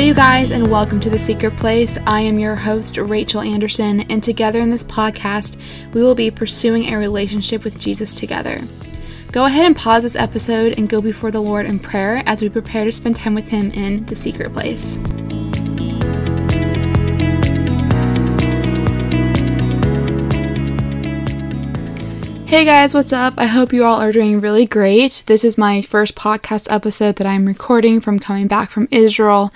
you guys, and welcome to The Secret Place. I am your host, Rachel Anderson, and together in this podcast, we will be pursuing a relationship with Jesus together. Go ahead and pause this episode and go before the Lord in prayer as we prepare to spend time with Him in The Secret Place. Hey guys, what's up? I hope you all are doing really great. This is my first podcast episode that I'm recording from coming back from Israel,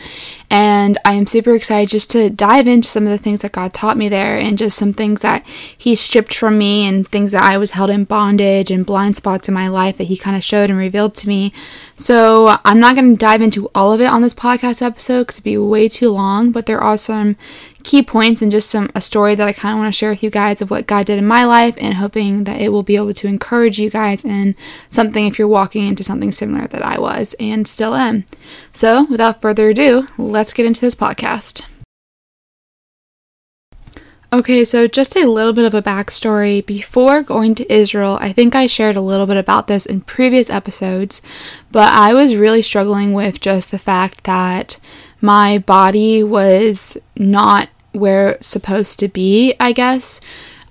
and I am super excited just to dive into some of the things that God taught me there and just some things that He stripped from me and things that I was held in bondage and blind spots in my life that He kind of showed and revealed to me. So I'm not going to dive into all of it on this podcast episode because it'd be way too long, but there are some key points and just some a story that I kind of want to share with you guys of what God did in my life and hoping that it will be able to encourage you guys in something if you're walking into something similar that I was and still am. So, without further ado, let's get into this podcast. Okay, so just a little bit of a backstory. Before going to Israel, I think I shared a little bit about this in previous episodes, but I was really struggling with just the fact that my body was not where it's supposed to be, I guess.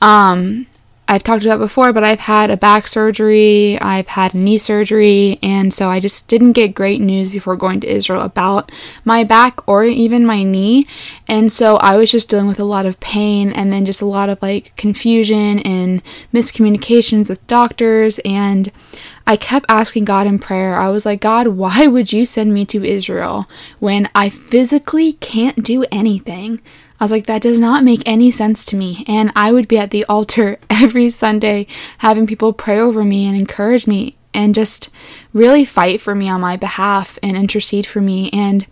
Um, I've talked about before, but I've had a back surgery, I've had knee surgery, and so I just didn't get great news before going to Israel about my back or even my knee. And so I was just dealing with a lot of pain and then just a lot of like confusion and miscommunications with doctors. And I kept asking God in prayer. I was like, God, why would you send me to Israel when I physically can't do anything? I was like, that does not make any sense to me. And I would be at the altar every Sunday having people pray over me and encourage me and just really fight for me on my behalf and intercede for me. And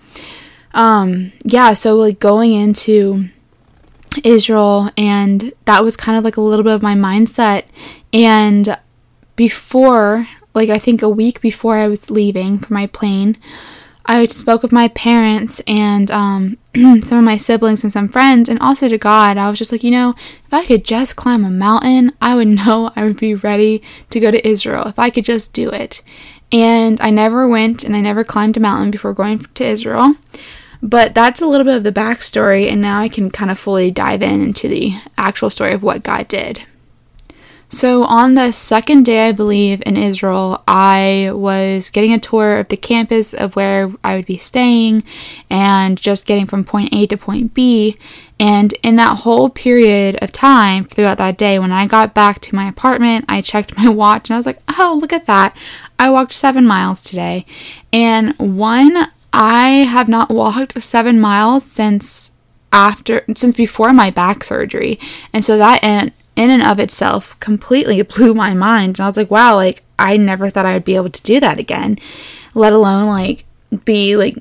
um, yeah, so like going into Israel, and that was kind of like a little bit of my mindset. And before, like I think a week before I was leaving for my plane, I spoke with my parents and um, some of my siblings and some friends, and also to God. I was just like, you know, if I could just climb a mountain, I would know I would be ready to go to Israel if I could just do it. And I never went and I never climbed a mountain before going to Israel. But that's a little bit of the backstory, and now I can kind of fully dive in into the actual story of what God did. So, on the second day, I believe, in Israel, I was getting a tour of the campus of where I would be staying and just getting from point A to point B. And in that whole period of time throughout that day, when I got back to my apartment, I checked my watch and I was like, oh, look at that. I walked seven miles today. And one, I have not walked seven miles since after since before my back surgery and so that and in and of itself completely blew my mind. And I was like, wow, like I never thought I would be able to do that again, let alone like be like,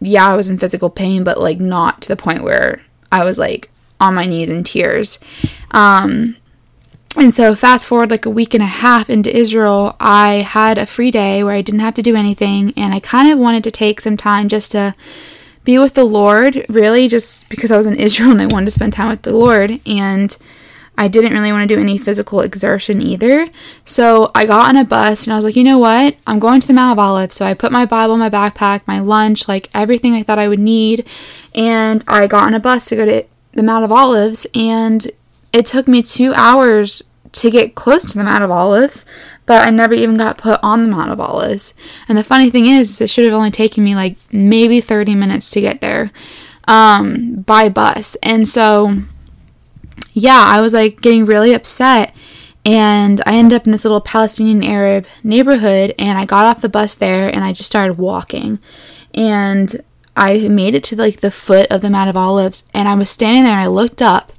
yeah, I was in physical pain, but like not to the point where I was like on my knees in tears. Um, and so, fast forward like a week and a half into Israel, I had a free day where I didn't have to do anything, and I kind of wanted to take some time just to be with the Lord, really, just because I was in Israel and I wanted to spend time with the Lord. And I didn't really want to do any physical exertion either. So I got on a bus and I was like, you know what? I'm going to the Mount of Olives. So I put my Bible my backpack, my lunch, like everything I thought I would need. And I got on a bus to go to the Mount of Olives. And it took me two hours to get close to the Mount of Olives, but I never even got put on the Mount of Olives. And the funny thing is, it should have only taken me like maybe 30 minutes to get there um, by bus. And so yeah, I was like getting really upset. And I ended up in this little Palestinian Arab neighborhood, and I got off the bus there and I just started walking. And I made it to like the foot of the Mount of Olives, and I was standing there and I looked up,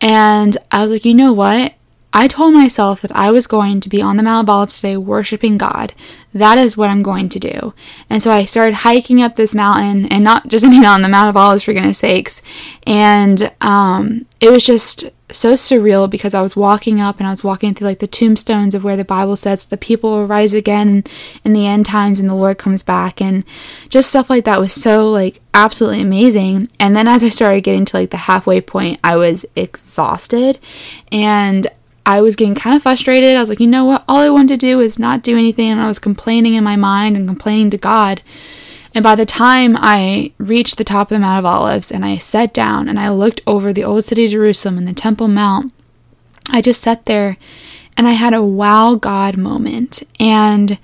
and I was like, you know what? I told myself that I was going to be on the Mount of Olives today worshiping God. That is what I'm going to do. And so I started hiking up this mountain, and not just any mountain, the Mount of Olives, for goodness sakes. And um, it was just so surreal because I was walking up and I was walking through like the tombstones of where the Bible says the people will rise again in the end times when the Lord comes back and just stuff like that was so like absolutely amazing. And then as I started getting to like the halfway point, I was exhausted and I was getting kind of frustrated. I was like, you know what? All I wanted to do is not do anything. And I was complaining in my mind and complaining to God. And by the time I reached the top of the Mount of Olives and I sat down and I looked over the old city of Jerusalem and the Temple Mount, I just sat there and I had a wow God moment. And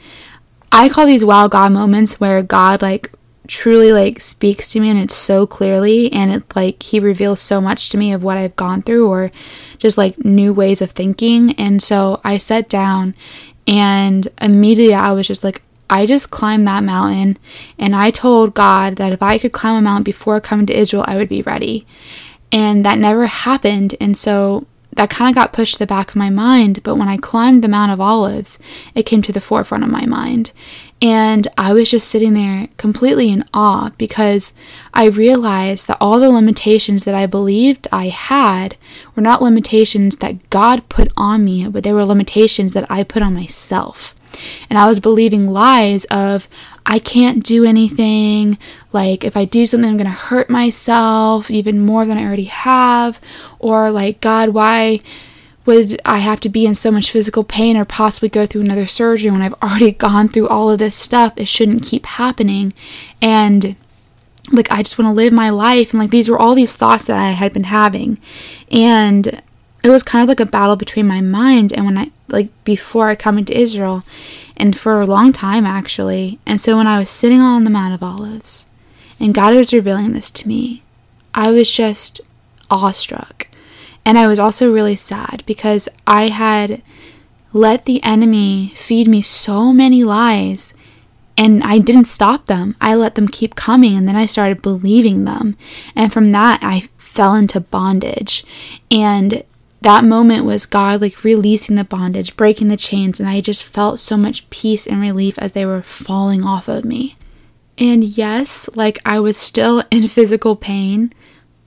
I call these wow God moments where God like truly like speaks to me and it's so clearly and it like he reveals so much to me of what I've gone through or just like new ways of thinking. And so I sat down and immediately I was just like I just climbed that mountain and I told God that if I could climb a mountain before coming to Israel, I would be ready. And that never happened. And so that kind of got pushed to the back of my mind. But when I climbed the Mount of Olives, it came to the forefront of my mind. And I was just sitting there completely in awe because I realized that all the limitations that I believed I had were not limitations that God put on me, but they were limitations that I put on myself. And I was believing lies of, I can't do anything. Like, if I do something, I'm going to hurt myself even more than I already have. Or, like, God, why would I have to be in so much physical pain or possibly go through another surgery when I've already gone through all of this stuff? It shouldn't keep happening. And, like, I just want to live my life. And, like, these were all these thoughts that I had been having. And it was kind of like a battle between my mind and when I, like, before I come into Israel and for a long time actually. And so when I was sitting on the Mount of Olives and God was revealing this to me, I was just awestruck. And I was also really sad because I had let the enemy feed me so many lies and I didn't stop them. I let them keep coming and then I started believing them. And from that, I fell into bondage. And that moment was God like releasing the bondage, breaking the chains, and I just felt so much peace and relief as they were falling off of me. And yes, like I was still in physical pain,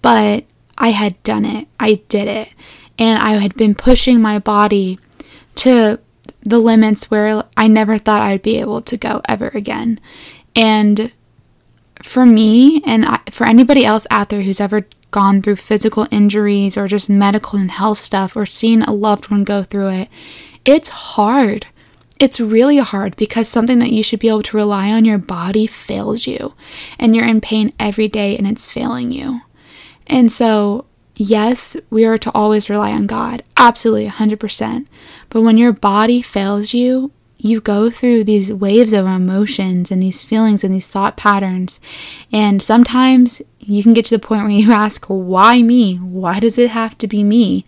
but I had done it. I did it. And I had been pushing my body to the limits where I never thought I'd be able to go ever again. And for me, and for anybody else out there who's ever gone through physical injuries or just medical and health stuff or seen a loved one go through it, it's hard. It's really hard because something that you should be able to rely on your body fails you and you're in pain every day and it's failing you. And so, yes, we are to always rely on God, absolutely 100%. But when your body fails you, you go through these waves of emotions and these feelings and these thought patterns. And sometimes you can get to the point where you ask, why me? Why does it have to be me?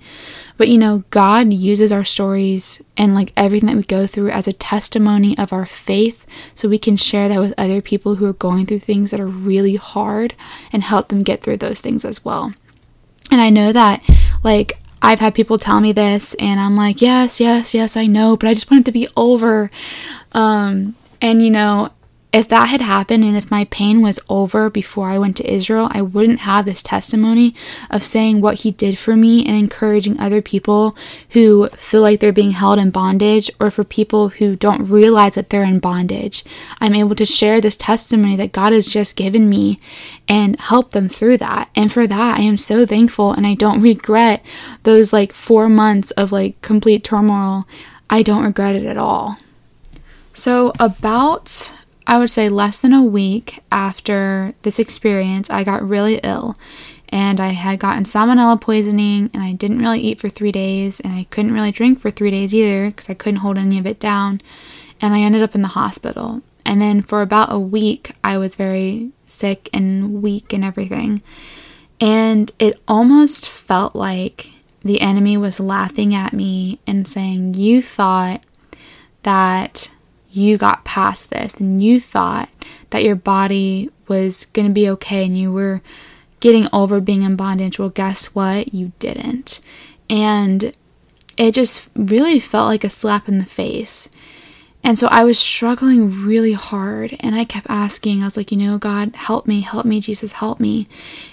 But you know, God uses our stories and like everything that we go through as a testimony of our faith so we can share that with other people who are going through things that are really hard and help them get through those things as well. And I know that like I've had people tell me this, and I'm like, yes, yes, yes, I know, but I just want it to be over. Um, and you know, if that had happened and if my pain was over before I went to Israel, I wouldn't have this testimony of saying what he did for me and encouraging other people who feel like they're being held in bondage or for people who don't realize that they're in bondage. I'm able to share this testimony that God has just given me and help them through that. And for that, I am so thankful and I don't regret those like four months of like complete turmoil. I don't regret it at all. So, about I would say less than a week after this experience, I got really ill and I had gotten salmonella poisoning and I didn't really eat for three days and I couldn't really drink for three days either because I couldn't hold any of it down. And I ended up in the hospital. And then for about a week, I was very sick and weak and everything. And it almost felt like the enemy was laughing at me and saying, You thought that you got past this and you thought that your body was going to be okay and you were getting over being in bondage. Well, guess what? You didn't. And it just really felt like a slap in the face. And so I was struggling really hard and I kept asking, I was like, you know, God, help me, help me, Jesus, help me.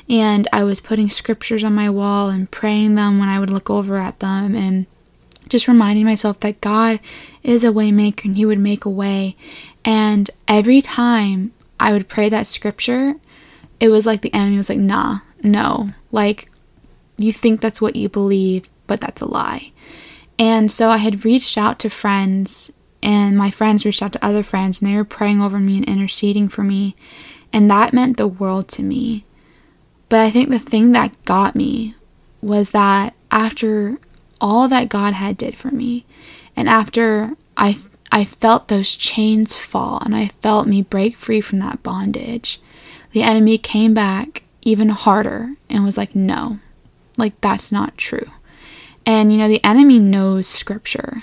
And I was putting scriptures on my wall and praying them when I would look over at them and just reminding myself that God is a waymaker and He would make a way. And every time I would pray that scripture, it was like the enemy was like, nah, no. Like, you think that's what you believe, but that's a lie. And so I had reached out to friends, and my friends reached out to other friends, and they were praying over me and interceding for me. And that meant the world to me. But I think the thing that got me was that after all that God had did for me, and after I I felt those chains fall and I felt me break free from that bondage, the enemy came back even harder and was like, "No. Like that's not true." And you know, the enemy knows scripture.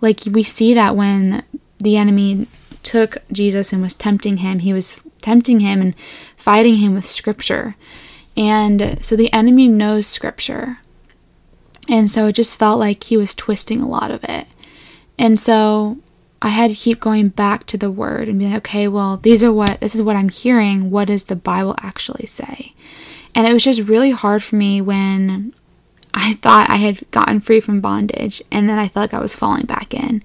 Like we see that when the enemy took Jesus and was tempting him, he was tempting him and fighting him with scripture. And so the enemy knows scripture. And so it just felt like he was twisting a lot of it. And so I had to keep going back to the word and be like, okay, well, these are what, this is what I'm hearing. What does the Bible actually say? And it was just really hard for me when I thought I had gotten free from bondage and then I felt like I was falling back in.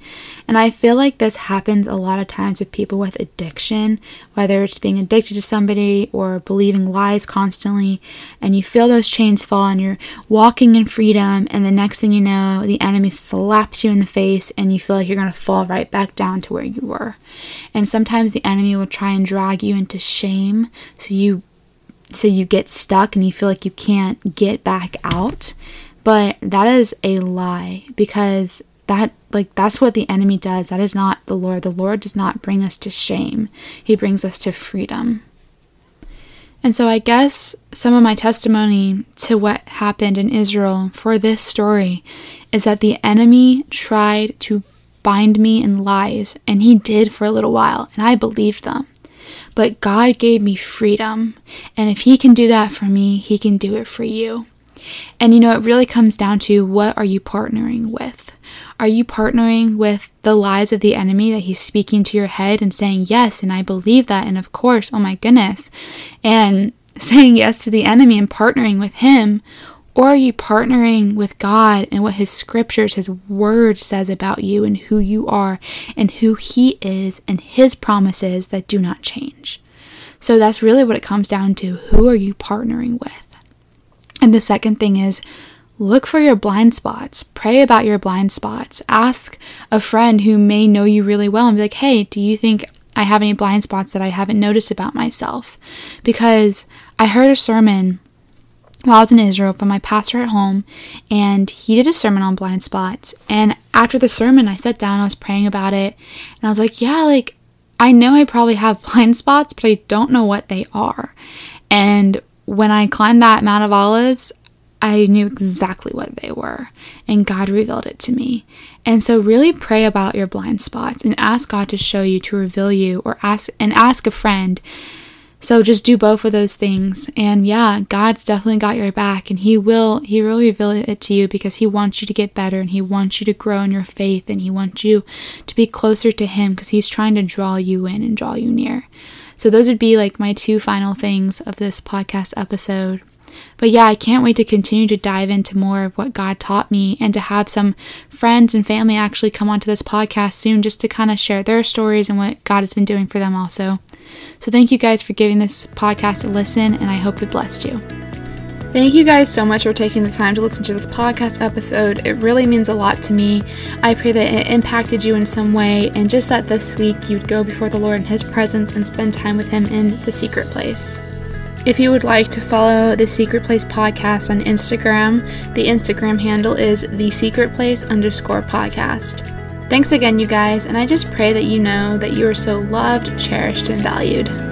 And I feel like this happens a lot of times with people with addiction, whether it's being addicted to somebody or believing lies constantly, and you feel those chains fall and you're walking in freedom, and the next thing you know, the enemy slaps you in the face and you feel like you're to fall right back down to where you were. And sometimes the enemy will try and drag you into shame so you so you get stuck and you feel like you can't get back out. But that is a lie because that like that's what the enemy does. That is not the Lord. The Lord does not bring us to shame. He brings us to freedom. And so I guess some of my testimony to what happened in Israel for this story is that the enemy tried to bind me in lies, and he did for a little while, and I believed them. But God gave me freedom. And if He can do that for me, He can do it for you. And you know, it really comes down to what are you partnering with? Are you partnering with the lies of the enemy that he's speaking to your head and saying, Yes, and I believe that, and of course, oh my goodness, and saying yes to the enemy and partnering with him? Or are you partnering with God and what His scriptures, His word says about you and who you are and who He is and His promises that do not change? So that's really what it comes down to. Who are you partnering with? And the second thing is look for your blind spots. Pray about your blind spots. Ask a friend who may know you really well and be like, hey, do you think I have any blind spots that I haven't noticed about myself? Because I heard a sermon while I was in Israel from my pastor at home, and he did a sermon on blind spots. And after the sermon, I sat down, I was praying about it, and I was like, yeah, like, I know I probably have blind spots, but I don't know what they are. And when I climbed that Mount of Olives, I knew exactly what they were, and God revealed it to me. And so really pray about your blind spots and ask God to show you, to reveal you, or ask and ask a friend so just do both of those things. And yeah, God's definitely got your back and he will he will reveal it to you because he wants you to get better and he wants you to grow in your faith and he wants you to be closer to him because he's trying to draw you in and draw you near. So those would be like my two final things of this podcast episode. But yeah, I can't wait to continue to dive into more of what God taught me and to have some friends and family actually come onto this podcast soon just to kind of share their stories and what God has been doing for them also. So thank you guys for giving this podcast a listen, and I hope it blessed you. Thank you guys so much for taking the time to listen to this podcast episode. It really means a lot to me. I pray that it impacted you in some way, and just that this week you'd go before the Lord in His presence and spend time with Him in the secret place. If you would like to follow the Secret Place podcast on Instagram, the Instagram handle is the Secret Place underscore podcast. Thanks again, you guys, and I just pray that you know that you are so loved, cherished, and valued.